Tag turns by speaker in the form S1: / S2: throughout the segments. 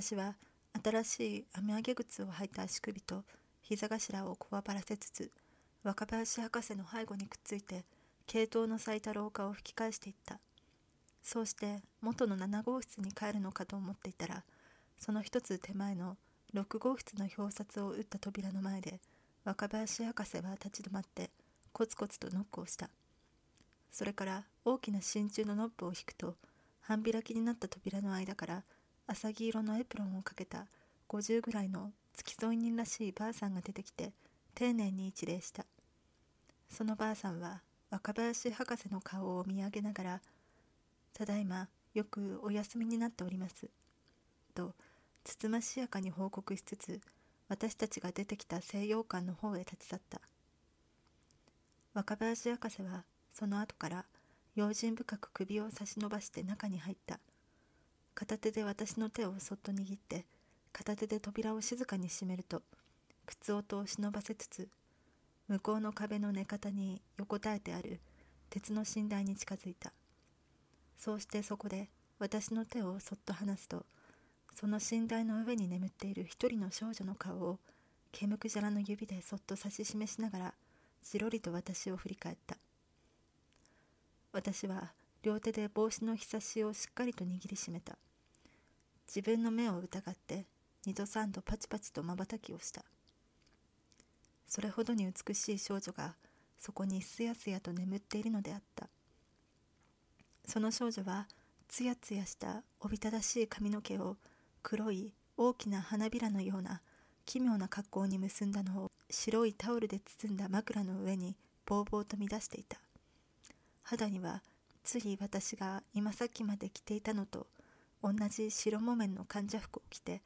S1: 私は新しい雨上げ靴を履いた足首と膝頭をこわばらせつつ若林博士の背後にくっついて系統の咲いた廊下を吹き返していった。そうして元の7号室に帰るのかと思っていたらその一つ手前の6号室の表札を打った扉の前で若林博士は立ち止まってコツコツとノックをした。それから大きな真鍮のノップを引くと半開きになった扉の間から浅黄色のエプロンをかけた50ぐらいの付き添い人らしいばあさんが出てきて丁寧に一礼した。そのばあさんは若林博士の顔を見上げながら「ただいまよくお休みになっております」とつつましやかに報告しつつ私たちが出てきた西洋館の方へ立ち去った。若林博士はその後から用心深く首を差し伸ばして中に入った。片手で私の手をそっと握って片手で扉を静かに閉めると靴音を忍ばせつつ向こうの壁の寝方に横たえてある鉄の寝台に近づいた。そうしてそこで私の手をそっと離すとその寝台の上に眠っている一人の少女の顔を毛むくじゃらの指でそっと指し示しながらじろりと私を振り返った。私は両手で帽子のひさしをしっかりと握りしめた。自分の目を疑って二度三度パチパチとまばたきをした。それほどに美しい少女がそこにすやすやと眠っているのであった。その少女はつやつやしたおびただしい髪の毛を黒い大きな花びらのような奇妙な格好に結んだのを白いタオルで包んだ枕の上にぼうぼうと乱していた。肌にはつい私が今さっきまで着ていたのと同じ白木綿の患者服を着て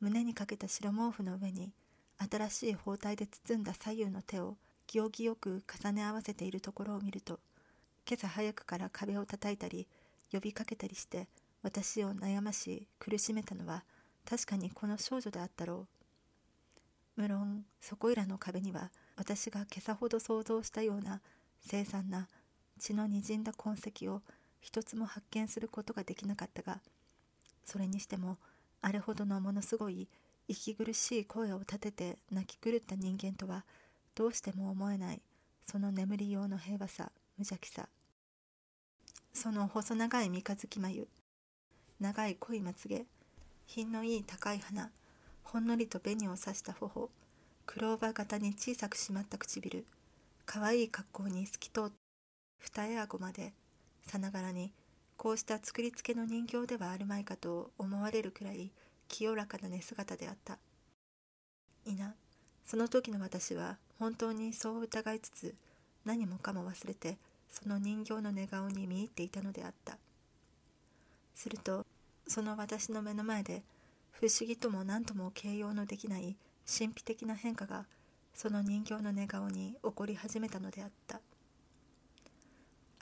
S1: 胸にかけた白毛布の上に新しい包帯で包んだ左右の手を行儀よく重ね合わせているところを見ると今朝早くから壁を叩いたり呼びかけたりして私を悩まし苦しめたのは確かにこの少女であったろう。無論そこいらの壁には私が今朝ほど想像したような凄惨な血のにじんだ痕跡を一つも発見することができなかったがそれにしてもあれほどのものすごい息苦しい声を立てて泣き狂った人間とはどうしても思えないその眠り用の平和さ無邪気さ。その細長い三日月眉長い濃いまつげ品のいい高い鼻ほんのりと紅を刺した頬クローバー型に小さく締まった唇可愛い格好に透き通った二重顎までさながらにこうした作り付けの人形ではあるまいかと思われるくらい清らかな寝姿であった。いな。その時の私は本当にそう疑いつつ何もかも忘れてその人形の寝顔に見入っていたのであった。するとその私の目の前で不思議とも何とも形容のできない神秘的な変化がその人形の寝顔に起こり始めたのであった。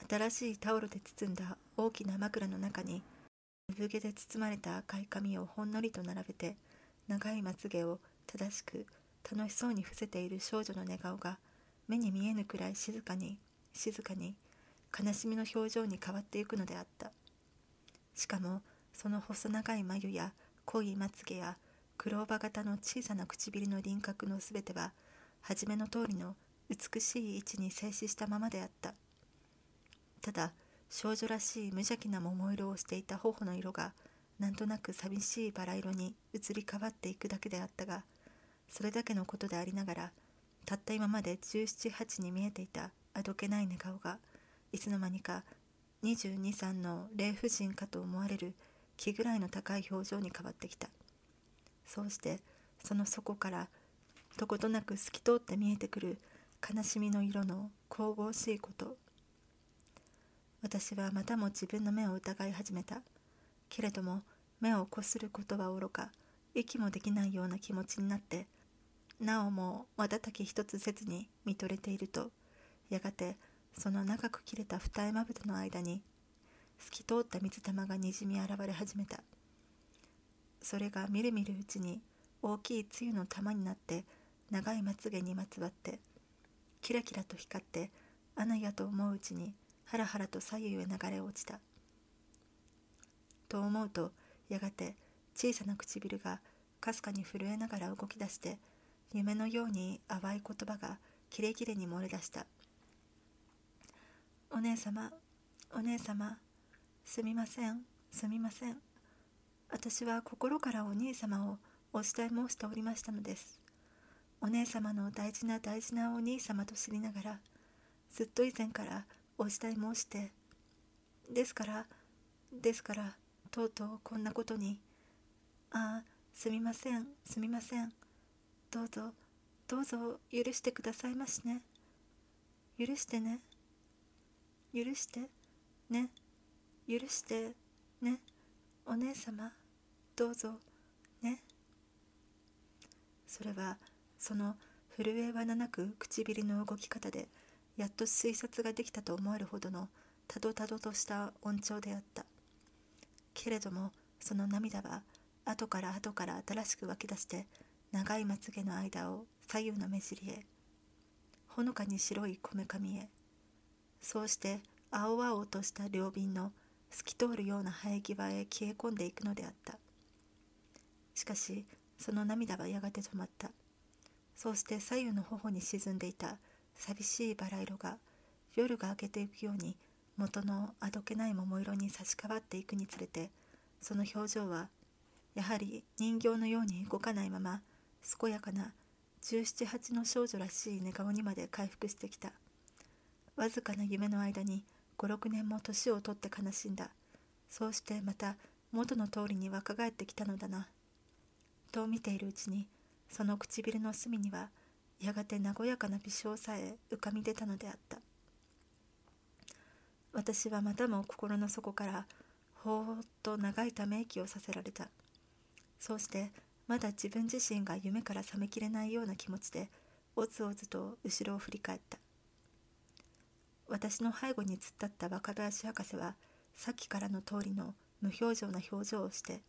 S1: 新しいタオルで包んだ大きな枕の中に産毛で包まれた赤い髪をほんのりと並べて長いまつげを正しく楽しそうに伏せている少女の寝顔が目に見えぬくらい静かに静かに悲しみの表情に変わっていくのであった。しかもその細長い眉や濃いまつげやクローバー型の小さな唇の輪郭のすべては初めの通りの美しい位置に静止したままであった。ただ少女らしい無邪気な桃色をしていた頬の色がなんとなく寂しいバラ色に移り変わっていくだけであったがそれだけのことでありながらたった今まで1718に見えていたあどけない寝顔がいつの間にか22、3の霊婦人かと思われる気ぐらいの高い表情に変わってきた。そうしてその底からどことなく透き通って見えてくる悲しみの色の神々しいこと私はまたも自分の目を疑い始めた。けれども目をこすることはおろか息もできないような気持ちになってなおも瞬き一つせずに見とれているとやがてその長く切れた二重まぶたの間に透き通った水玉がにじみ現れ始めた。それがみるみるうちに大きい露の玉になって長いまつげにまつわってキラキラと光って穴やと思ううちにハラハラと左右へ流れ落ちた。と思うとやがて小さな唇がかすかに震えながら動き出して夢のように淡い言葉がキレキレに漏れ出した「お姉様お姉様すみませんすみません。私は心からお兄様をお慕い申しておりましたのです。お姉様の大事な大事なお兄様と知りながらずっと以前からお慕い申して。ですからですからとうとうこんなことにああすみませんすみません。どうぞどうぞ許してくださいましね。許してね。許してね。許してね。お姉様どうぞね。それはその震えはななく唇の動き方でやっと推察ができたと思えるほどのたどたどとした音調であった。けれどもその涙は後から後から新しく湧き出して長いまつげの間を左右の目尻へほのかに白いこめかみへそうして青々とした両鬢の透き通るような生え際へ消え込んでいくのであった。しかしその涙はやがて止まった。そうして左右の頬に沈んでいた寂しいバラ色が夜が明けていくように元のあどけない桃色に差し替わっていくにつれてその表情はやはり人形のように動かないまま健やかな1718の少女らしい寝顔にまで回復してきた。わずかな夢の間に56年も年を取って悲しんだ。そうしてまた元の通りに若返ってきたのだな。と見ているうちにその唇の隅にはやがて和やかな微笑さえ浮かび出たのであった。私はまたも心の底からほーっと長いため息をさせられた。そうしてまだ自分自身が夢から覚めきれないような気持ちでおずおずと後ろを振り返った。私の背後に突っ立った若林博士はさっきからの通りの無表情な表情をして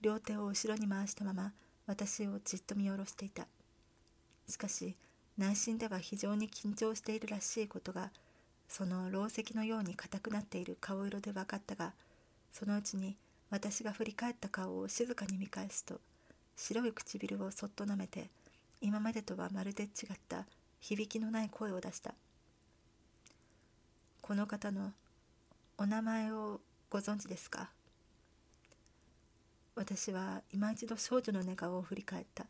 S1: 両手を後ろに回したまま私をじっと見下ろしていた。しかし内心では非常に緊張しているらしいことがそのろう石のように硬くなっている顔色で分かったがそのうちに私が振り返った顔を静かに見返すと白い唇をそっと舐めて今までとはまるで違った響きのない声を出した。この方のお名前をご存知ですか？私は今一度少女の寝顔を振り返った。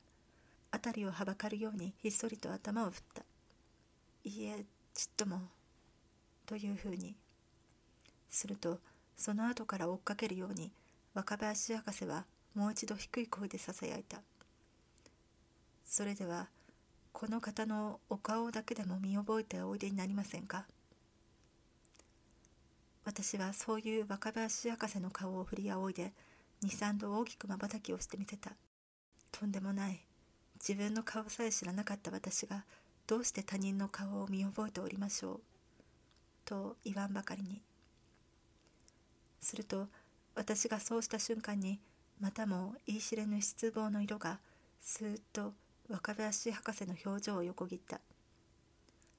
S1: 辺りをはばかるようにひっそりと頭を振った。いいえちっともというふうにするとその後から追っかけるように若林博士はもう一度低い声でささやいた。それではこの方のお顔だけでも見覚えておいでになりませんか？私はそういう若林博士の顔を振り仰いで23度大きくまばたきをしてみせた。とんでもない。自分の顔さえ知らなかった私がどうして他人の顔を見覚えておりましょう？と言わんばかりに。すると私がそうした瞬間にまたも言い知れぬ失望の色がスーッと若林博士の表情を横切った。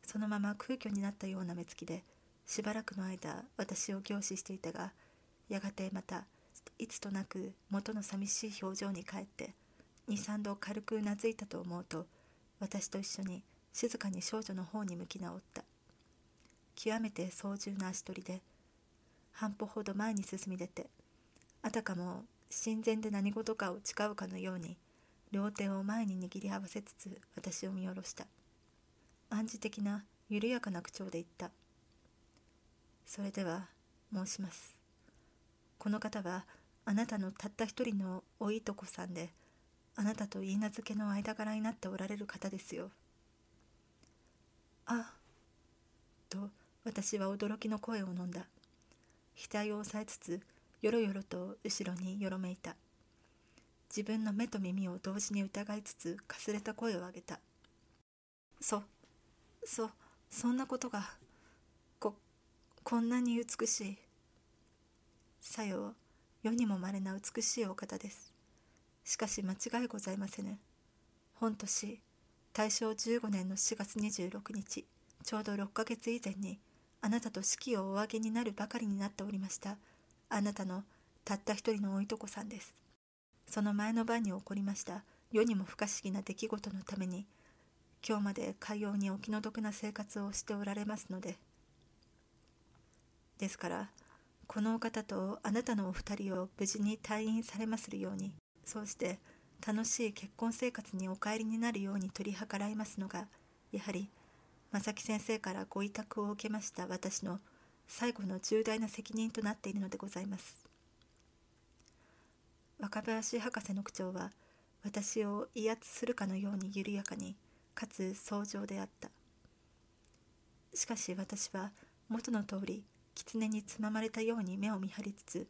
S1: そのまま空虚になったような目つきでしばらくの間私を凝視していたがやがてまたいつとなく元の寂しい表情に帰って23度軽くうなずいたと思うと私と一緒に静かに少女の方に向き直った。極めて操縦な足取りで半歩ほど前に進み出てあたかも神前で何事かを誓うかのように両手を前に握り合わせつつ私を見下ろした。暗示的な緩やかな口調で言った。それでは申します。この方はあなたのたった一人のおいとこさんであなたと言い名付けの間柄になっておられる方ですよ。あと私は驚きの声を飲んだ。額を押さえつつよろよろと後ろによろめいた。自分の目と耳を同時に疑いつつかすれた声を上げた。そそそんなことがここんなに美しいさよ世にもまれな美しいお方です。しかし間違いございませぬ。本年大正15年の4月26日ちょうど6ヶ月以前にあなたと式をお上げになるばかりになっておりましたあなたのたった一人のおいとこさんです。その前の晩に起こりました世にも不可思議な出来事のために今日まで海洋にお気の毒な生活をしておられますので。ですからこのお方とあなたのお二人を無事に退院されまするようにそうして楽しい結婚生活にお帰りになるように取り計らいますのがやはり正木先生からご委託を受けました私の最後の重大な責任となっているのでございます。若林博士の口調は私を威圧するかのように緩やかにかつ壮情であった。しかし私は元の通り狐につままれたように目を見張りつつ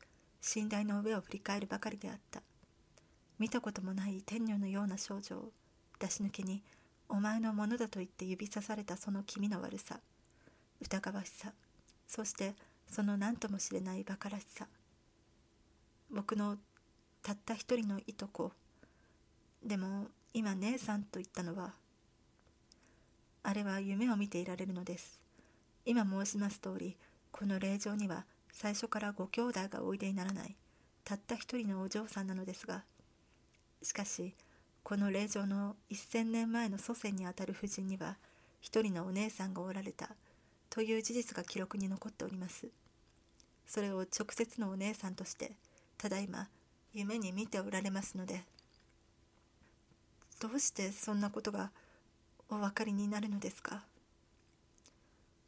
S1: 寝台の上を振り返るばかりであった。見たこともない天女のような少女を出し抜けにお前のものだと言って指さされたその気味の悪さ疑わしさそしてその何とも知れない馬鹿らしさ。僕のたった一人のいとこでも今姉さんと言ったのはあれは夢を見ていられるのです。今申します通りこの霊場には最初からご兄弟がおいでにならないたった一人のお嬢さんなのですがしかしこの霊場の1000年前の祖先にあたる夫人には一人のお姉さんがおられたという事実が記録に残っております。それを直接のお姉さんとしてただいま夢に見ておられますのでどうしてそんなことがお分かりになるのですか？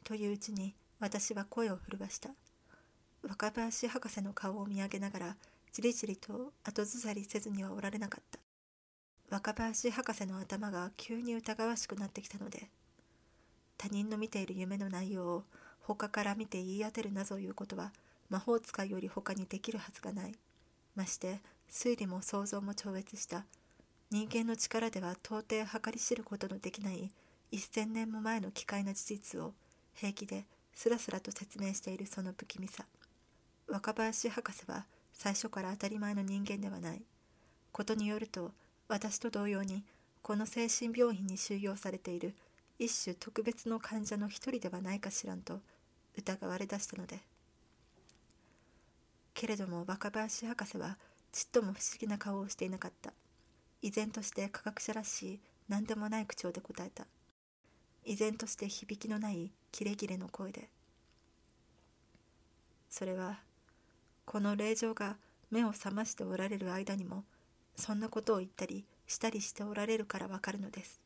S1: といううちに私は声を震わした。若林博士の顔を見上げながらじりじりと後ずさりせずにはおられなかった。若林博士の頭が急に疑わしくなってきたので他人の見ている夢の内容を他から見て言い当てるなぞいうことは魔法使いより他にできるはずがない。まして推理も想像も超越した。人間の力では到底計り知ることのできない一千年も前の奇怪な事実を平気ですらすらと説明しているその不気味さ。若林博士は最初から当たり前の人間ではない。ことによると私と同様にこの精神病院に収容されている一種特別の患者の一人ではないかしらんと疑われだしたので。けれども若林博士はちっとも不思議な顔をしていなかった。依然として科学者らしい何でもない口調で答えた。依然として響きのないキレキレの声で。それはこの霊場が目を覚ましておられる間にもそんなことを言ったりしたりしておられるからわかるのです。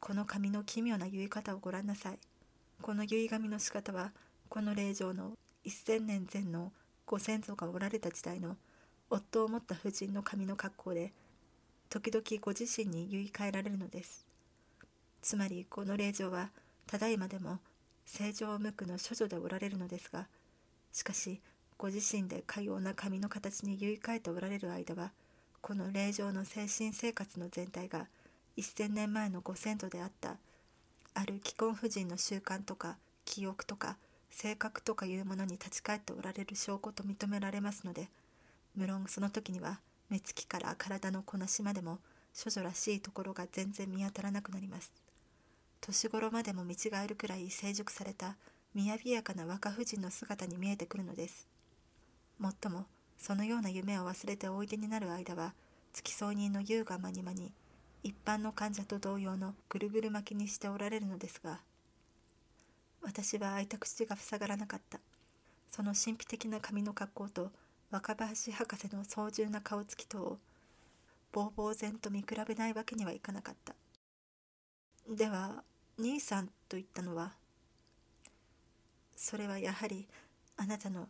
S1: この紙の奇妙な結い方をご覧なさい。この結い紙の仕方はこの霊場の一千年前のご先祖がおられた時代の夫を持った婦人の髪の格好で時々ご自身に言い換えられるのです。つまりこの霊場はただいまでも正常無垢の処女でおられるのですがしかしご自身でかような髪の形に言い換えておられる間はこの霊場の精神生活の全体が1000年前のご先祖であったある既婚婦人の習慣とか記憶とか性格とかいうものに立ち返っておられる証拠と認められますので無論その時には目つきから体のこなしまでも処女らしいところが全然見当たらなくなります。年頃までも見違えるくらい成熟された雅やかな若婦人の姿に見えてくるのです。もっともそのような夢を忘れておいでになる間は付き添い人の優雅まにまに一般の患者と同様のぐるぐる巻きにしておられるのですが私は開いた口が塞がらなかった。その神秘的な髪の格好と若林博士の壮重な顔つきとをぼうぼう然と見比べないわけにはいかなかった。では兄さんと言ったのはそれはやはりあなたの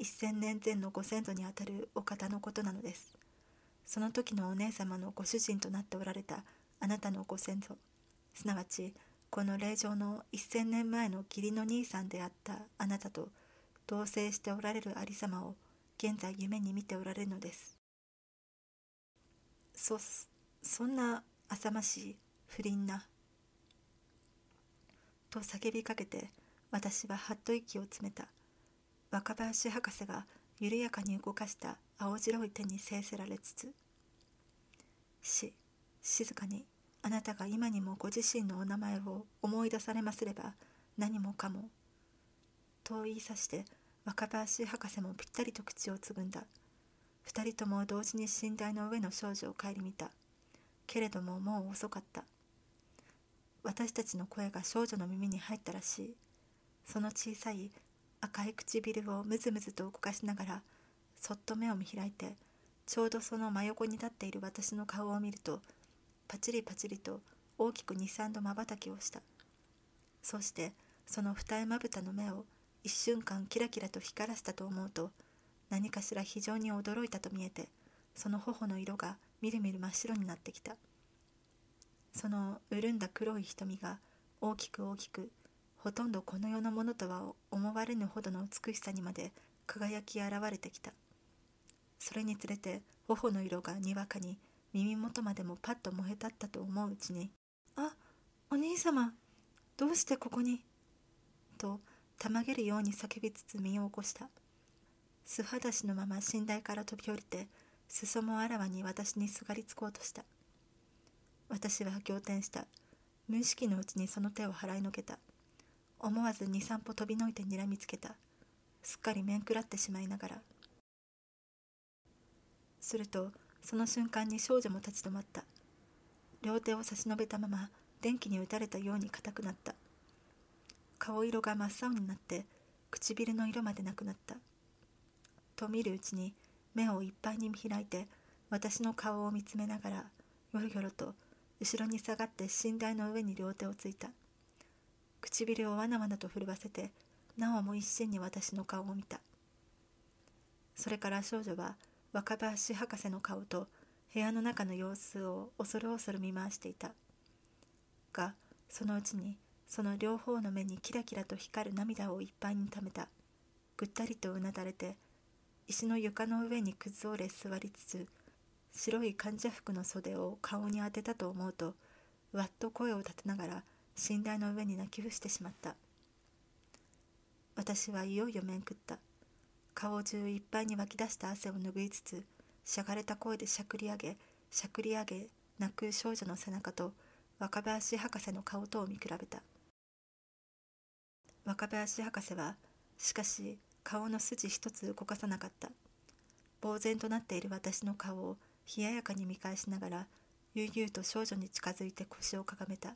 S1: 一千年前のご先祖にあたるお方のことなのです。その時のお姉様のご主人となっておられたあなたのご先祖。すなわちこの霊場の一千年前の義理の兄さんであったあなたと同棲しておられるありさまを現在夢に見ておられるのです。そそんな浅ましい不倫なと叫びかけて私ははっと息を詰めた。若林博士が緩やかに動かした青白い手に制せられつつ「し静かにあなたが今にもご自身のお名前を思い出されますれば何もかも」と言いさして若林博士もぴったりと口をつぐんだ。二人とも同時に寝台の上の少女を顧みた。けれどももう遅かった。私たちの声が少女の耳に入ったらしい。その小さい赤い唇をむずむずと動かしながらそっと目を見開いてちょうどその真横に立っている私の顔を見るとパチリパチリと大きく23度まばたきをした。そしてその二重まぶたの目を一瞬間キラキラと光らせたと思うと何かしら非常に驚いたと見えてその頬の色がみるみる真っ白になってきた。その潤んだ黒い瞳が大きく大きくほとんどこの世のものとは思われぬほどの美しさにまで輝き現れてきた。それにつれて頬の色がにわかに耳元までもパッと燃え立ったと思ううちに「あお兄様どうしてここに?」とたまげるように叫びつつ身を起こした。素裸足のまま寝台から飛び降りて裾もあらわに私にすがりつこうとした。私は仰天した。無意識のうちにその手を払いのけた。思わず23歩飛びのいてにらみつけた。すっかり面食らってしまいながら。するとその瞬間に少女も立ち止まった。両手を差し伸べたまま電気に打たれたように硬くなった。顔色が真っ青になって唇の色までなくなった。と見るうちに目をいっぱいに開いて私の顔を見つめながらよろよろと後ろに下がって寝台の上に両手をついた。唇をわなわなと震わせてなおも一心に私の顔を見た。それから少女は若林博士の顔と部屋の中の様子を恐る恐る見回していた。がそのうちにその両方の目にキラキラと光る涙をいっぱいにためた。ぐったりとうなだれて石の床の上に崩れ座りつつ白い患者服の袖を顔に当てたと思うとわっと声を立てながら寝台の上に泣き伏してしまった。私はいよいよ面食った。顔中いっぱいに湧き出した汗を拭いつつしゃがれた声でしゃくり上げしゃくり上げ泣く少女の背中と若林博士の顔とを見比べた。若林博士はしかし顔の筋一つ動かさなかった。呆然となっている私の顔を冷ややかに見返しながら悠々と少女に近づいて腰をかがめた。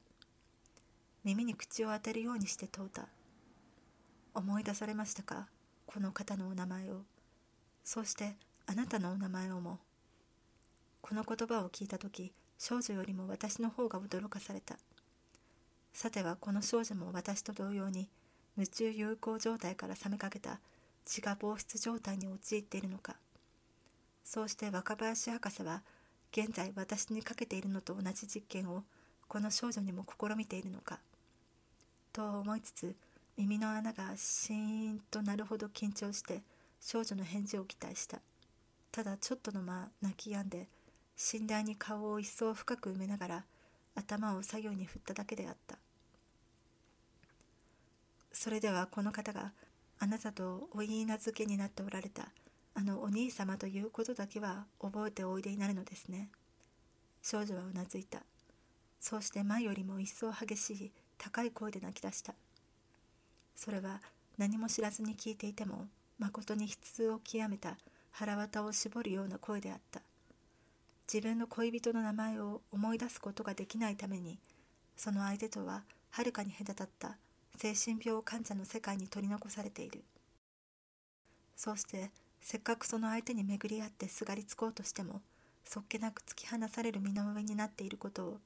S1: 耳に口を当てるようにして問うた。思い出されましたか？この方のお名前を。そしてあなたのお名前をも。この言葉を聞いた時少女よりも私の方が驚かされた。さてはこの少女も私と同様に夢中有効状態から冷めかけた血が防湿状態に陥っているのか。そうして若林博士は現在私にかけているのと同じ実験をこの少女にも試みているのか。と思いつつ耳の穴がシーンとなるほど緊張して少女の返事を期待した。ただちょっとの間泣き止んで寝台に顔を一層深く埋めながら頭を左右に振っただけであった。それではこの方があなたとお言い名付けになっておられたあのお兄様ということだけは覚えておいでになるのですね。少女はうなずいた。そうして前よりも一層激しい高い声で泣き出した。それは何も知らずに聞いていてもまことに悲痛を極めた腹渡を絞るような声であった。自分の恋人の名前を思い出すことができないためにその相手とははるかに隔たった精神病患者の世界に取り残されている。そうしてせっかくその相手に巡り合ってすがりつこうとしてもそっけなく突き放される身の上になっていることを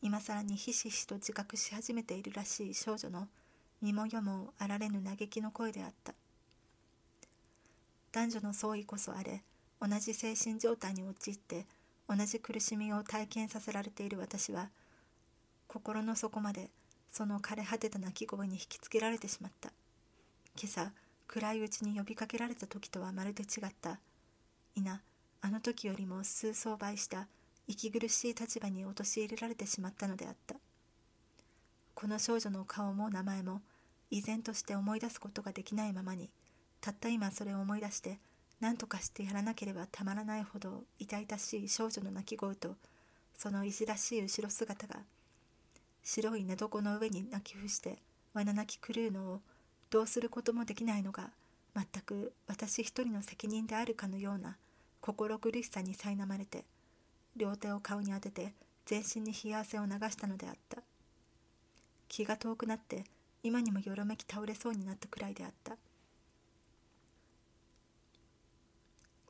S1: 今更にひしひしと自覚し始めているらしい少女の身も世もあられぬ嘆きの声であった。男女の相違こそあれ同じ精神状態に陥って同じ苦しみを体験させられている私は心の底までその枯れ果てた鳴き声に引きつけられてしまった。今朝暗いうちに呼びかけられた時とはまるで違った。皆あの時よりも数層倍した息苦しい立場に陥れられてしまったのであった。この少女の顔も名前も依然として思い出すことができないままにたった今それを思い出して何とかしてやらなければたまらないほど痛々しい少女の泣き声とそのいじらしい後ろ姿が白い寝床の上に泣き伏してわな泣き狂うのをどうすることもできないのが全く私一人の責任であるかのような心苦しさに苛まれて両手を顔に当てて全身に冷や汗を流したのであった。気が遠くなって今にもよろめき倒れそうになったくらいであった。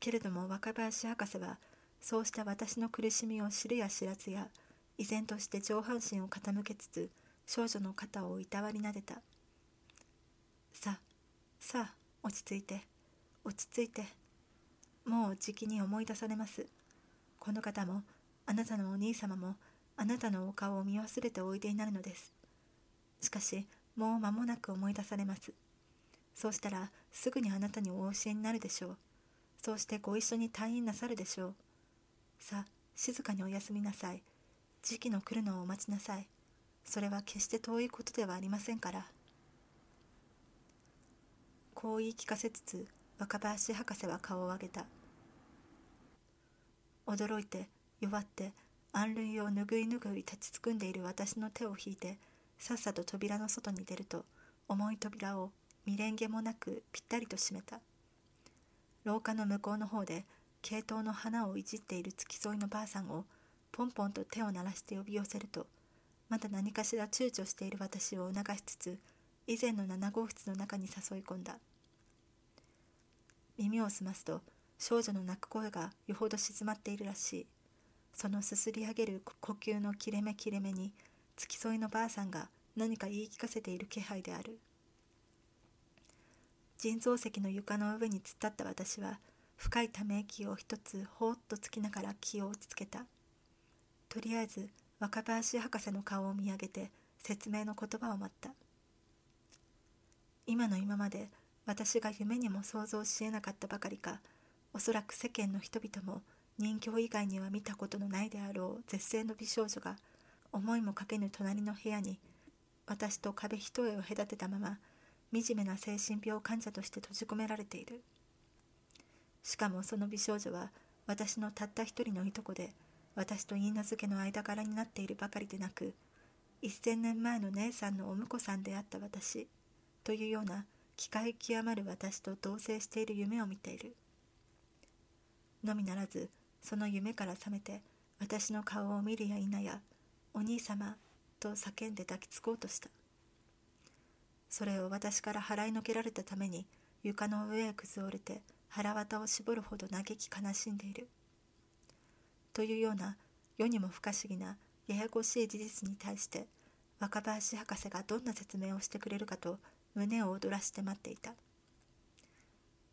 S1: けれども若林博士はそうした私の苦しみを知るや知らずや依然として上半身を傾けつつ少女の肩をいたわりなでた。さあさあ落ち着いて落ち着いてもうじきに思い出されます。この方もあなたのお兄様もあなたのお顔を見忘れておいでになるのです。しかしもう間もなく思い出されます。そうしたらすぐにあなたにお教えになるでしょう。そうしてご一緒に退院なさるでしょう。さあ静かにお休みなさい。時期の来るのをお待ちなさい。それは決して遠いことではありませんから。こう言い聞かせつつ若林博士は顔を上げた。驚いて弱って安類を拭い拭い立ちすくんでいる私の手を引いてさっさと扉の外に出ると重い扉を未練気もなくぴったりと閉めた。廊下の向こうの方で系統の花をいじっている付き添いのばあさんをポンポンと手を鳴らして呼び寄せるとまだ何かしら躊躇している私を促しつつ以前の7号室の中に誘い込んだ。耳を澄ますと少女の泣く声がよほど静まっているらしい。そのすすり上げる呼吸の切れ目切れ目に付き添いのばあさんが何か言い聞かせている気配である。人造石の床の上に突っ立った私は深いため息を一つほーっとつきながら気を落ち着けた。とりあえず若林博士の顔を見上げて説明の言葉を待った。今の今まで私が夢にも想像しえなかったばかりかおそらく世間の人々も人形以外には見たことのないであろう絶世の美少女が思いもかけぬ隣の部屋に私と壁一重を隔てたまま惨めな精神病患者として閉じ込められている。しかもその美少女は私のたった一人のいとこで私と許嫁の間柄になっているばかりでなく一千年前の姉さんのお婿さんであった私というような機械極まる私と同棲している夢を見ている。のみならずその夢から覚めて私の顔を見るや否や「お兄様」と叫んで抱きつこうとした。それを私から払いのけられたために床の上へ崩れて腹渡を絞るほど嘆き悲しんでいる。というような世にも不可思議なややこしい事実に対して若林博士がどんな説明をしてくれるかと胸を躍らして待っていた。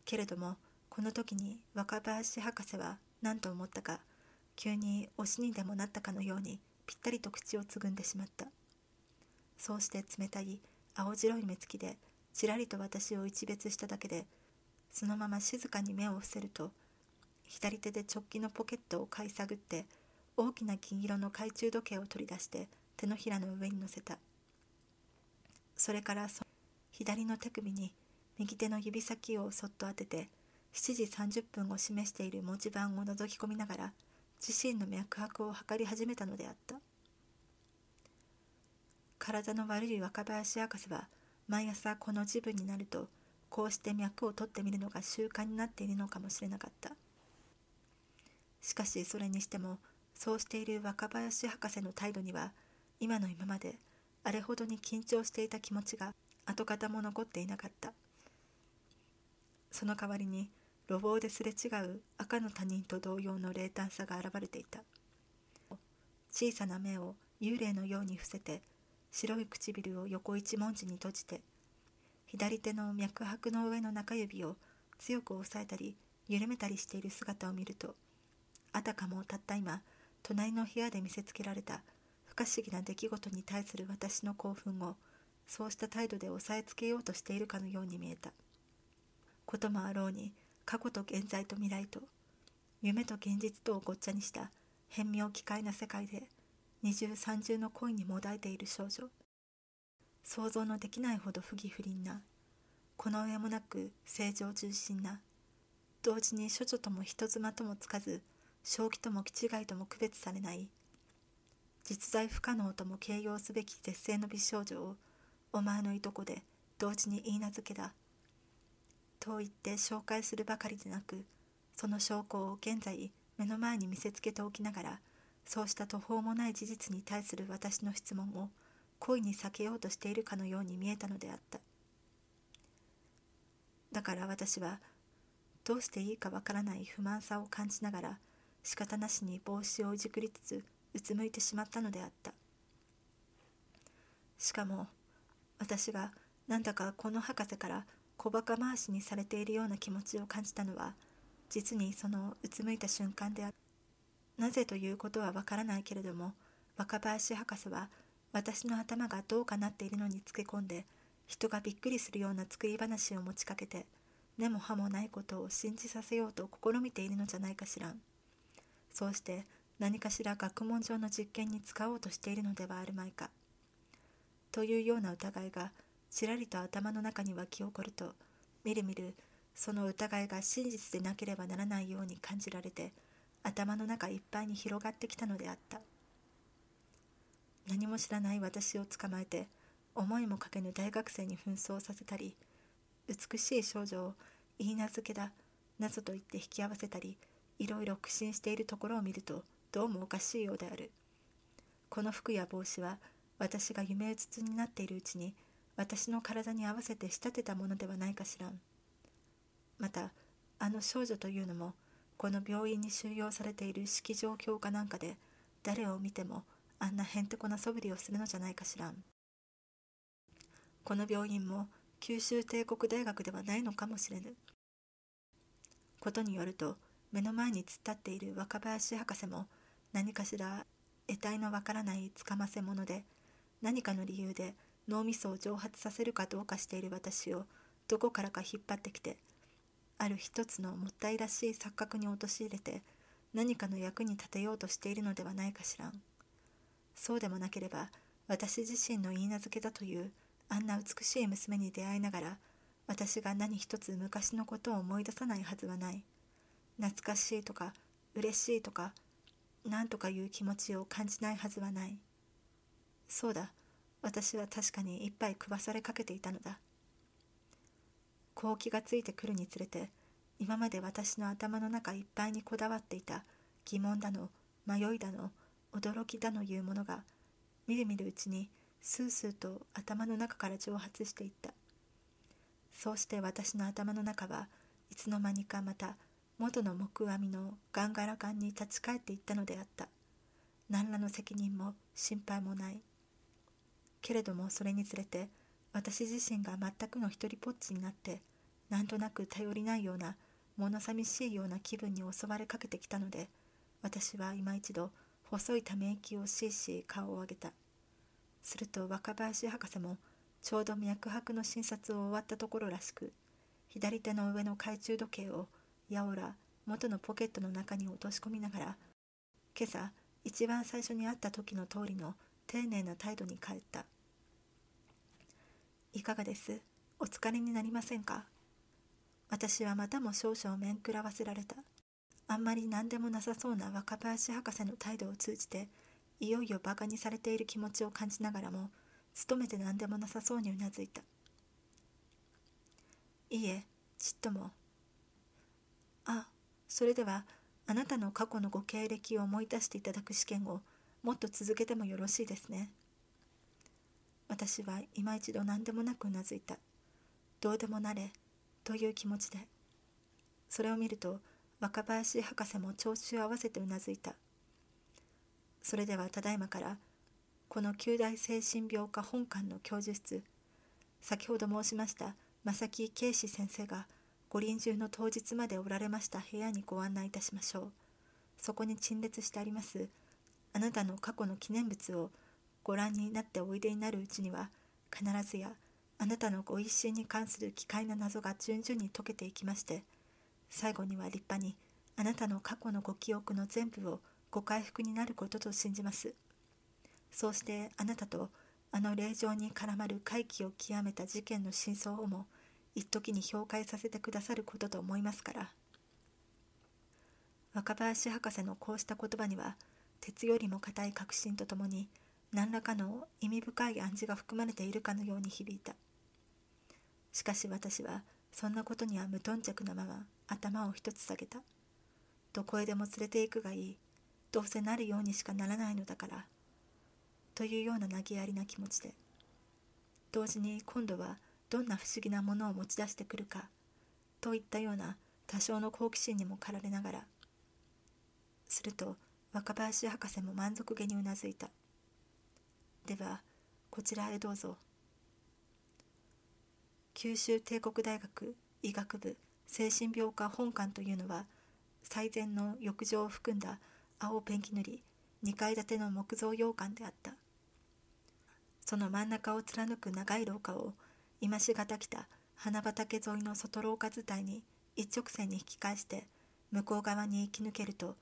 S1: けれどもこの時に若林博士は何と思ったか急に推しにでもなったかのようにぴったりと口をつぐんでしまった。そうして冷たい青白い目つきでちらりと私を一別しただけでそのまま静かに目を伏せると左手で直帰のポケットを買い探って大きな金色の懐中時計を取り出して手のひらの上に乗せた。それから左の手首に右手の指先をそっと当てて7時30分を示している文字盤を覗き込みながら自身の脈拍を測り始めたのであった。体の悪い若林博士は毎朝この自分になるとこうして脈を取ってみるのが習慣になっているのかもしれなかった。しかしそれにしてもそうしている若林博士の態度には今の今まであれほどに緊張していた気持ちが跡形も残っていなかった。その代わりに路傍ですれ違う赤の他人と同様の冷淡さが現れていた。小さな目を幽霊のように伏せて白い唇を横一文字に閉じて左手の脈拍の上の中指を強く押さえたり緩めたりしている姿を見るとあたかもたった今隣の部屋で見せつけられた不可思議な出来事に対する私の興奮をそうした態度で押さえつけようとしているかのように見えた。こともあろうに過去と現在と未来と夢と現実とをごっちゃにした変妙奇怪な世界で二重三重の恋にもだえている少女。想像のできないほど不義不倫なこの上もなく正常中心な同時に処女とも人妻ともつかず正気とも気違いとも区別されない実在不可能とも形容すべき絶世の美少女をお前のいとこで同時に言い名付けだ。と言って紹介するばかりでなくその証拠を現在目の前に見せつけておきながらそうした途方もない事実に対する私の質問を故意に避けようとしているかのように見えたのであった。だから私はどうしていいかわからない不満さを感じながら仕方なしに帽子をいじくりつつうつむいてしまったのであった。しかも私がなんだかこの博士から小バカ回しにされているような気持ちを感じたのは実にそのうつむいた瞬間である。なぜということはわからないけれども若林博士は私の頭がどうかなっているのにつけ込んで人がびっくりするような作り話を持ちかけて根も葉もないことを信じさせようと試みているのじゃないかしらそうして何かしら学問上の実験に使おうとしているのではあるまいか。というような疑いがちらりと頭の中に湧き起こるとみるみるその疑いが真実でなければならないように感じられて頭の中いっぱいに広がってきたのであった。何も知らない私を捕まえて思いもかけぬ大学生に紛争させたり美しい少女を言い名付けだ謎と言って引き合わせたりいろいろ苦心しているところを見るとどうもおかしいようである。この服や帽子は私が夢うつつになっているうちに私の体に合わせて仕立てたものではないかしら。またあの少女というのもこの病院に収容されている式場教科なんかで誰を見てもあんなへんてこな素振りをするのじゃないかしら。この病院も九州帝国大学ではないのかもしれぬ。ことによると目の前に突っ立っている若林博士も何かしら得体のわからないつかませ者で何かの理由で脳みそを蒸発させるかどうかしている私をどこからか引っ張ってきてある一つのもったいらしい錯覚に陥れて何かの役に立てようとしているのではないかしらん。そうでもなければ私自身の言い名付けだというあんな美しい娘に出会いながら私が何一つ昔のことを思い出さないはずはない。懐かしいとか嬉しいとか何とかいう気持ちを感じないはずはない。そうだ。私は確かに一杯食わされかけていたのだ。こう気がついてくるにつれて今まで私の頭の中いっぱいにこだわっていた疑問だの迷いだの驚きだのいうものがみるみるうちにスースーと頭の中から蒸発していった。そうして私の頭の中はいつの間にかまた元の木阿弥のガンガラガンに立ち返っていったのであった。何らの責任も心配もない。けれどもそれにつれて私自身が全くの一人ぽっちになってなんとなく頼りないような物寂しいような気分に襲われかけてきたので私は今一度細いため息をしいし顔を上げた。すると若林博士もちょうど脈拍の診察を終わったところらしく左手の上の懐中時計をやおら元のポケットの中に落とし込みながら今朝一番最初に会った時の通りの丁寧な態度に帰った。いかがです？お疲れになりませんか？私はまたも少々面食らわせられた。あんまり何でもなさそうな若林博士の態度を通じていよいよバカにされている気持ちを感じながらも努めて何でもなさそうにうなずいた。いいえちっとも。あそれではあなたの過去のご経歴を思い出していただく試験をもっと続けてもよろしいですね。私は今一度何でもなくうなずいた。どうでもなれという気持ちで。それを見ると若林博士も調子を合わせてうなずいた。それではただいまからこの九大精神病科本館の教授室先ほど申しました正木圭司先生がご臨終の当日までおられました部屋にご案内いたしましょう。そこに陳列してありますあなたの過去の記念物をご覧になっておいでになるうちには必ずやあなたのご一心に関する奇怪な謎が順々に解けていきまして最後には立派にあなたの過去のご記憶の全部をご回復になることと信じます。そうしてあなたとあの霊場に絡まる怪奇を極めた事件の真相をも一時に評価させてくださることと思いますから。若林博士のこうした言葉には鉄よりも固い確信とともに何らかの意味深い暗示が含まれているかのように響いた。しかし私はそんなことには無頓着なまま頭を一つ下げた。どこへでも連れて行くがいい。どうせなるようにしかならないのだから。というような投げやりな気持ちで。同時に今度はどんな不思議なものを持ち出してくるか。といったような多少の好奇心にも駆られながら。すると若林博士も満足げにうなずいた。ではこちらへどうぞ。九州帝国大学医学部精神病科本館というのは最前の浴場を含んだ青ペンキ塗り2階建ての木造洋館であった。その真ん中を貫く長い廊下を今しがたきた花畑沿いの外廊下伝いに一直線に引き返して向こう側に行き抜けると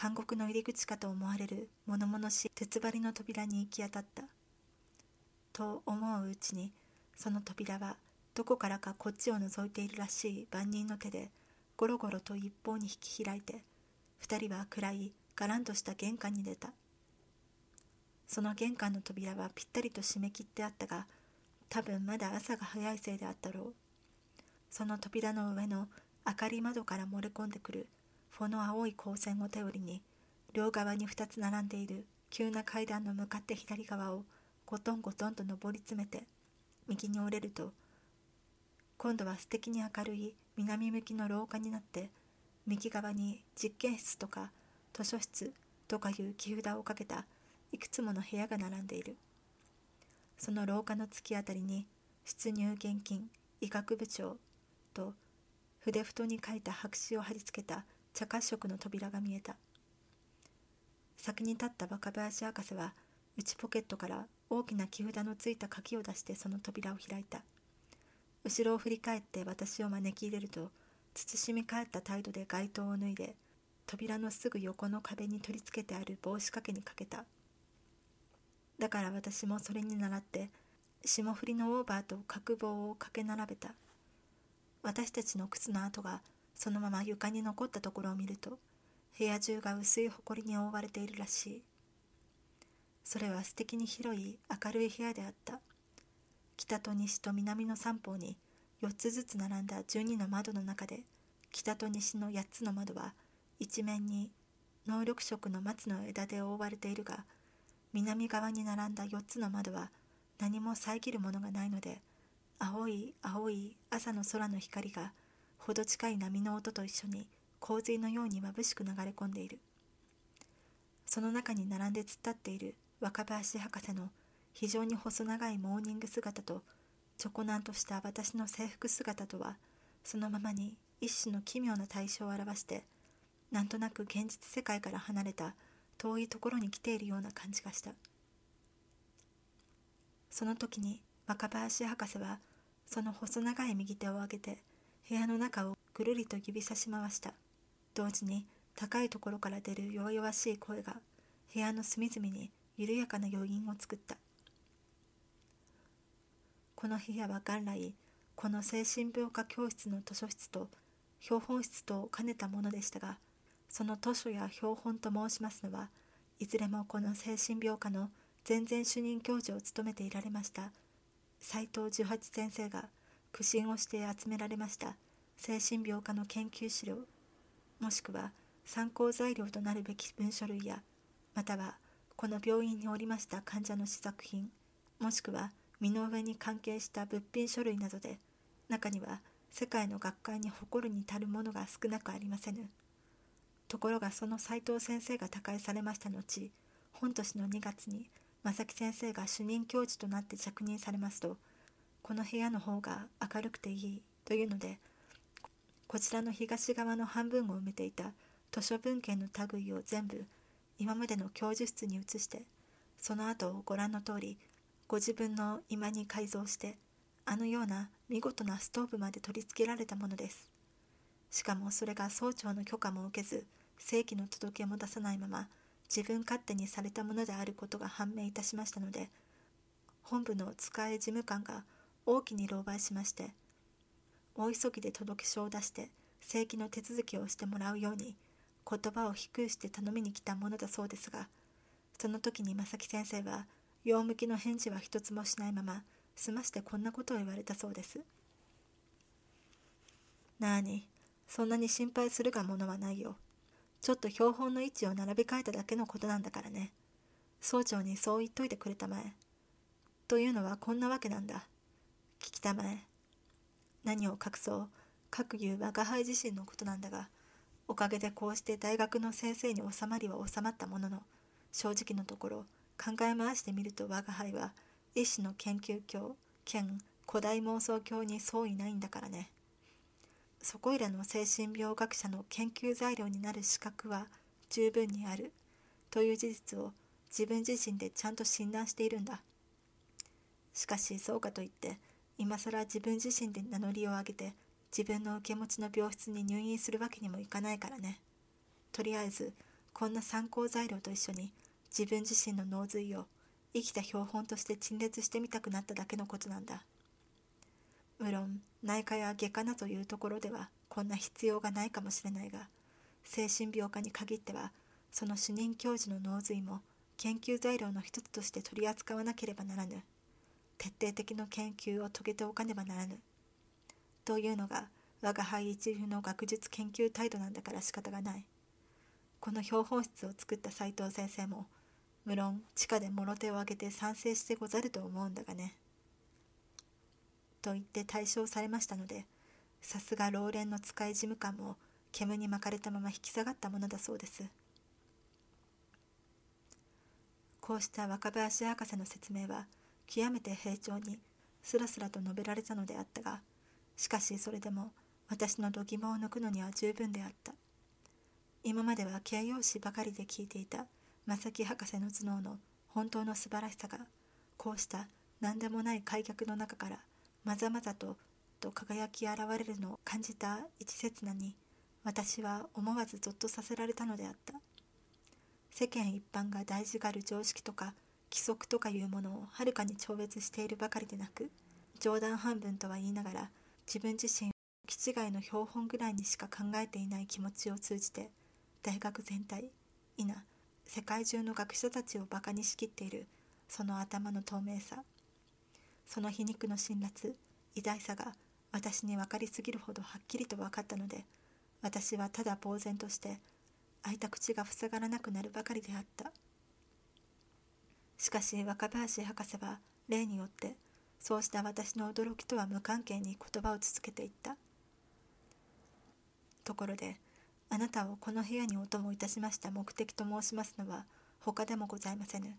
S1: 監獄の入り口かと思われる物々しい鉄張りの扉に行き当たった。と思ううちにその扉はどこからかこっちを覗いているらしい万人の手でゴロゴロと一方に引き開いて二人は暗いがらんとした玄関に出た。その玄関の扉はぴったりと閉め切ってあったが多分まだ朝が早いせいであったろう。その扉の上の明かり窓から漏れ込んでくるフォの青い光線を頼りに両側に二つ並んでいる急な階段の向かって左側をゴトンゴトンと上り詰めて右に折れると今度は素敵に明るい南向きの廊下になって右側に実験室とか図書室とかいう木札をかけたいくつもの部屋が並んでいる。その廊下の突き当たりに出入現金医学部長と筆太に書いた白紙を貼り付けた茶褐色の扉が見えた。先に立った若林博士は内ポケットから大きな木札のついた鍵を出してその扉を開いた。後ろを振り返って私を招き入れると慎み返った態度で街灯を脱いで扉のすぐ横の壁に取り付けてある帽子掛けにかけた。だから私もそれに倣って霜降りのオーバーと角棒をかけ並べた。私たちの靴の跡がそのまま床に残ったところを見ると部屋中が薄い埃に覆われているらしい。それは素敵に広い明るい部屋であった。北と西と南の三方に4つずつ並んだ12の窓の中で北と西の8つの窓は一面に能力色の松の枝で覆われているが南側に並んだ4つの窓は何も遮るものがないので青い青い朝の空の光がほど近い波の音と一緒に洪水のように眩しく流れ込んでいる。その中に並んで突っ立っている若林博士の非常に細長いモーニング姿とちょこなんとした私の制服姿とはそのままに一種の奇妙な対象を表してなんとなく現実世界から離れた遠いところに来ているような感じがした。その時に若林博士はその細長い右手を上げて部屋の中をぐるりと指さし回した。同時に高いところから出る弱々しい声が部屋の隅々に緩やかな余韻を作った。この部屋は元来この精神病科教室の図書室と標本室とを兼ねたものでしたがその図書や標本と申しますのはいずれもこの精神病科の全然主任教授を務めていられました斎藤十八先生が苦心をして集められました。精神病科の研究資料もしくは参考材料となるべき文書類やまたはこの病院におりました患者の試作品もしくは身の上に関係した物品書類などで中には世界の学会に誇るに足るものが少なくありませぬ。ところがその斎藤先生が他界されました後本年の2月に正木先生が主任教授となって着任されますとこの部屋の方が明るくていいというのでこちらの東側の半分を埋めていた図書文献の類を全部今までの教授室に移してその後をご覧の通りご自分の居間に改造してあのような見事なストーブまで取り付けられたものです。しかもそれが総長の許可も受けず正規の届けも出さないまま自分勝手にされたものであることが判明いたしましたので本部の使え事務官が大きに狼狽しまして大急ぎで届け書を出して正規の手続きをしてもらうように言葉を低くして頼みに来たものだそうですがその時に正木先生は用向きの返事は一つもしないまま済ましてこんなことを言われたそうですなあにそんなに心配するがものはないよちょっと標本の位置を並び替えただけのことなんだからね。総長にそう言っといてくれたまえ。というのはこんなわけなんだ。聞きたまえ。何を隠そう、各言う我が輩自身のことなんだが、おかげでこうして大学の先生に収まりは収まったものの、正直のところ、考え回してみると我が輩は、一種の研究教、兼古代妄想教に相違ないんだからね。そこいらの精神病学者の研究材料になる資格は十分にあるという事実を自分自身でちゃんと診断しているんだ。しかしそうかといって今更自分自身で名乗りを上げて自分の受け持ちの病室に入院するわけにもいかないからね。とりあえずこんな参考材料と一緒に自分自身の脳髄を生きた標本として陳列してみたくなっただけのことなんだ。無論内科や外科なというところではこんな必要がないかもしれないが精神病科に限ってはその主任教授の脳髄も研究材料の一つとして取り扱わなければならぬ徹底的な研究を遂げておかねばならぬ。というのが我が輩一流の学術研究態度なんだから仕方がない。この標本室を作った斎藤先生も無論地下でもろ手を挙げて賛成してござると思うんだがね。と言って対象されましたのでさすが老練の使い事務官も煙に巻かれたまま引き下がったものだそうです。こうした若林博士の説明は極めて平調にスラスラと述べられたのであったがしかしそれでも私の度肝を抜くのには十分であった。今までは形容詞ばかりで聞いていた正木博士の頭脳の本当の素晴らしさがこうした何でもない開脚の中からまざまざとと輝き現れるのを感じた一刹那に私は思わずゾッとさせられたのであった。世間一般が大事がる常識とか規則とかいうものをはるかに超越しているばかりでなく冗談半分とは言いながら自分自身を気違いの標本ぐらいにしか考えていない気持ちを通じて大学全体いな世界中の学者たちをバカにしきっているその頭の透明さその皮肉の辛辣偉大さが私に分かりすぎるほどはっきりと分かったので私はただ呆然として開いた口が塞がらなくなるばかりであった。しかし若林博士は例によってそうした私の驚きとは無関係に言葉を続けていった。ところであなたをこの部屋にお供いたしました目的と申しますのは他でもございませぬ。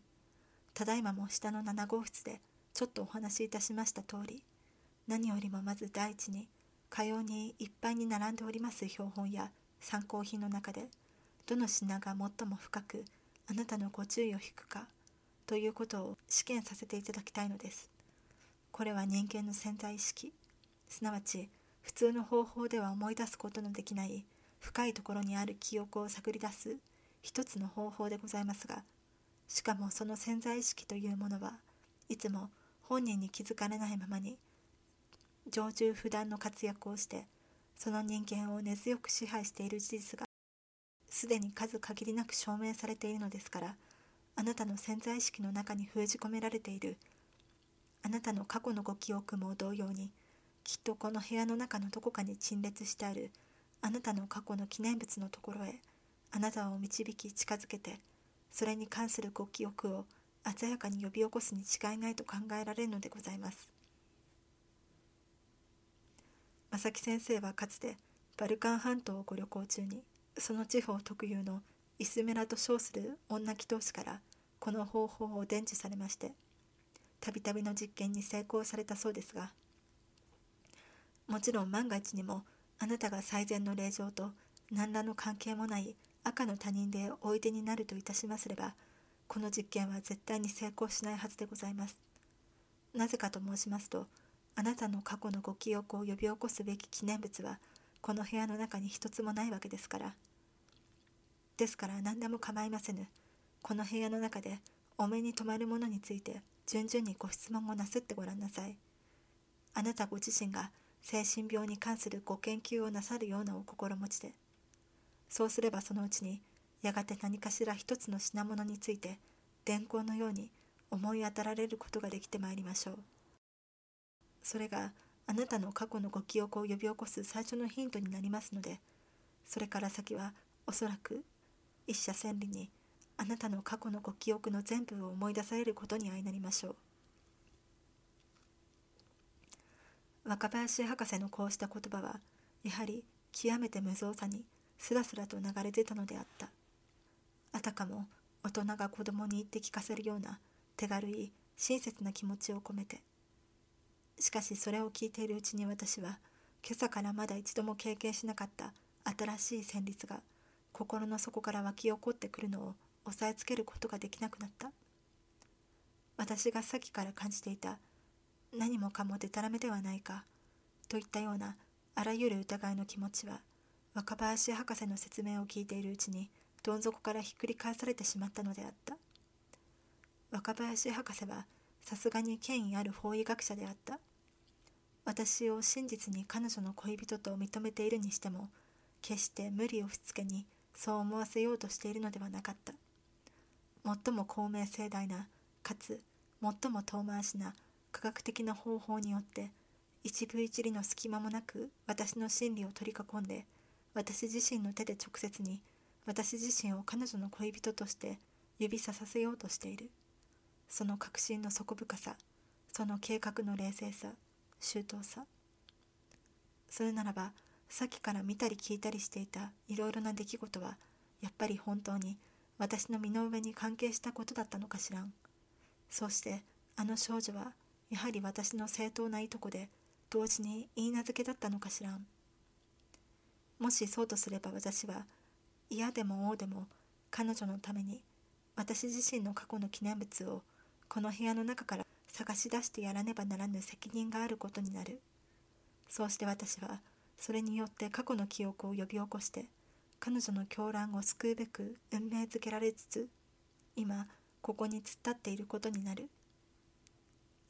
S1: ただいまも下の7号室でちょっとお話しいたしました通り何よりもまず第一にかようにいっぱいに並んでおります標本や参考品の中でどの品が最も深くあなたのご注意を引くかということを試験させていただきたいのです。これは人間の潜在意識。すなわち普通の方法では思い出すことのできない深いところにある記憶を探り出す一つの方法でございますがしかもその潜在意識というものはいつも本人に気づかれないままに常駐不断の活躍をしてその人間を根強く支配している事実がすでに数限りなく証明されているのですからあなたの潜在意識の中に封じ込められているあなたの過去のご記憶も同様にきっとこの部屋の中のどこかに陳列してあるあなたの過去の記念物のところへあなたを導き近づけてそれに関するご記憶を鮮やかに呼び起こすに違いないと考えられるのでございます。正木先生はかつてバルカン半島をご旅行中にその地方特有のイスメラと称する女祈祷師からこの方法を伝授されましてたびたびの実験に成功されたそうですがもちろん万が一にもあなたが最善の令状と何らの関係もない赤の他人でおいでになるといたしますればこの実験は絶対に成功しないはずでございます。なぜかと申しますと、あなたの過去のご記憶を呼び起こすべき記念物は、この部屋の中に一つもないわけですから。ですから何でも構いませぬ。この部屋の中でお目に留まるものについて順々にご質問をなすってごらんなさい。あなたご自身が精神病に関するご研究をなさるようなお心持ちで。そうすればそのうちにやがて何かしら一つの品物について電光のように思い当たられることができてまいりましょうそれがあなたの過去のご記憶を呼び起こす最初のヒントになりますのでそれから先はおそらく一社千里にあなたの過去のご記憶の全部を思い出されることに相なりましょう。若林博士のこうした言葉はやはり極めて無造作にすらすらと流れ出たのであった。あたかも大人が子供に言って聞かせるような手軽い親切な気持ちを込めて。しかしそれを聞いているうちに私は今朝からまだ一度も経験しなかった新しい旋律が心の底から湧き起こってくるのを押さえつけることができなくなった。私がさっきから感じていた何もかもでたらめではないかといったようなあらゆる疑いの気持ちは若林博士の説明を聞いているうちにどん底からひっくり返されてしまったのであった。若林博士はさすがに権威ある法医学者であった。私を真実に彼女の恋人と認めているにしても決して無理をしつけにそう思わせようとしているのではなかった。最も公明正大なかつ最も遠回しな科学的な方法によって一部一里の隙間もなく私の真理を取り囲んで私自身の手で直接に私自身を彼女の恋人として指ささせようとしている。その確信の底深さその計画の冷静さ周到さ。それならばさっきから見たり聞いたりしていたいろいろな出来事はやっぱり本当に私の身の上に関係したことだったのかしらん。そしてあの少女はやはり私の正当ないとこで同時に言い名付けだったのかしらん。もしそうとすれば私は嫌でも王でも彼女のために私自身の過去の記念物をこの部屋の中から探し出してやらねばならぬ責任があることになる。そうして私はそれによって過去の記憶を呼び起こして彼女の狂乱を救うべく運命づけられつつ今ここに突っ立っていることになる。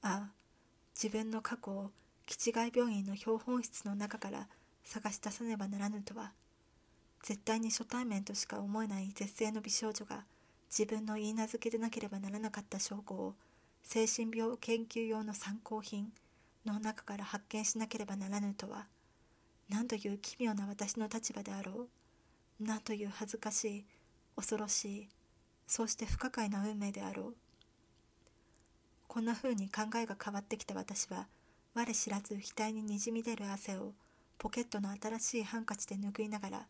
S1: ああ自分の過去を気違い病院の標本室の中から探し出さねばならぬとは絶対に初対面としか思えない絶世の美少女が自分の言い名付けでなければならなかった証拠を精神病研究用の参考品の中から発見しなければならぬとは何という奇妙な私の立場であろう。何という恥ずかしい恐ろしいそうして不可解な運命であろう。こんな風に考えが変わってきた私は我知らず額ににじみ出る汗をポケットの新しいハンカチで拭いながら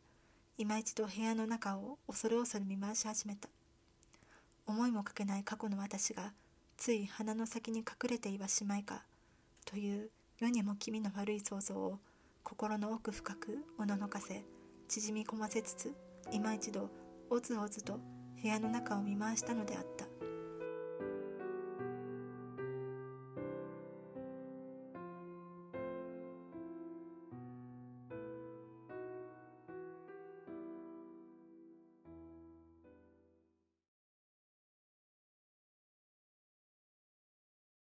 S1: 今一度部屋の中を恐る恐る見回し始めた。思いもかけない過去の私がつい鼻の先に隠れていはしまいかという世にも気味の悪い想像を心の奥深くおののかせ縮み込ませつつ今一度おつおつと部屋の中を見回したのであった。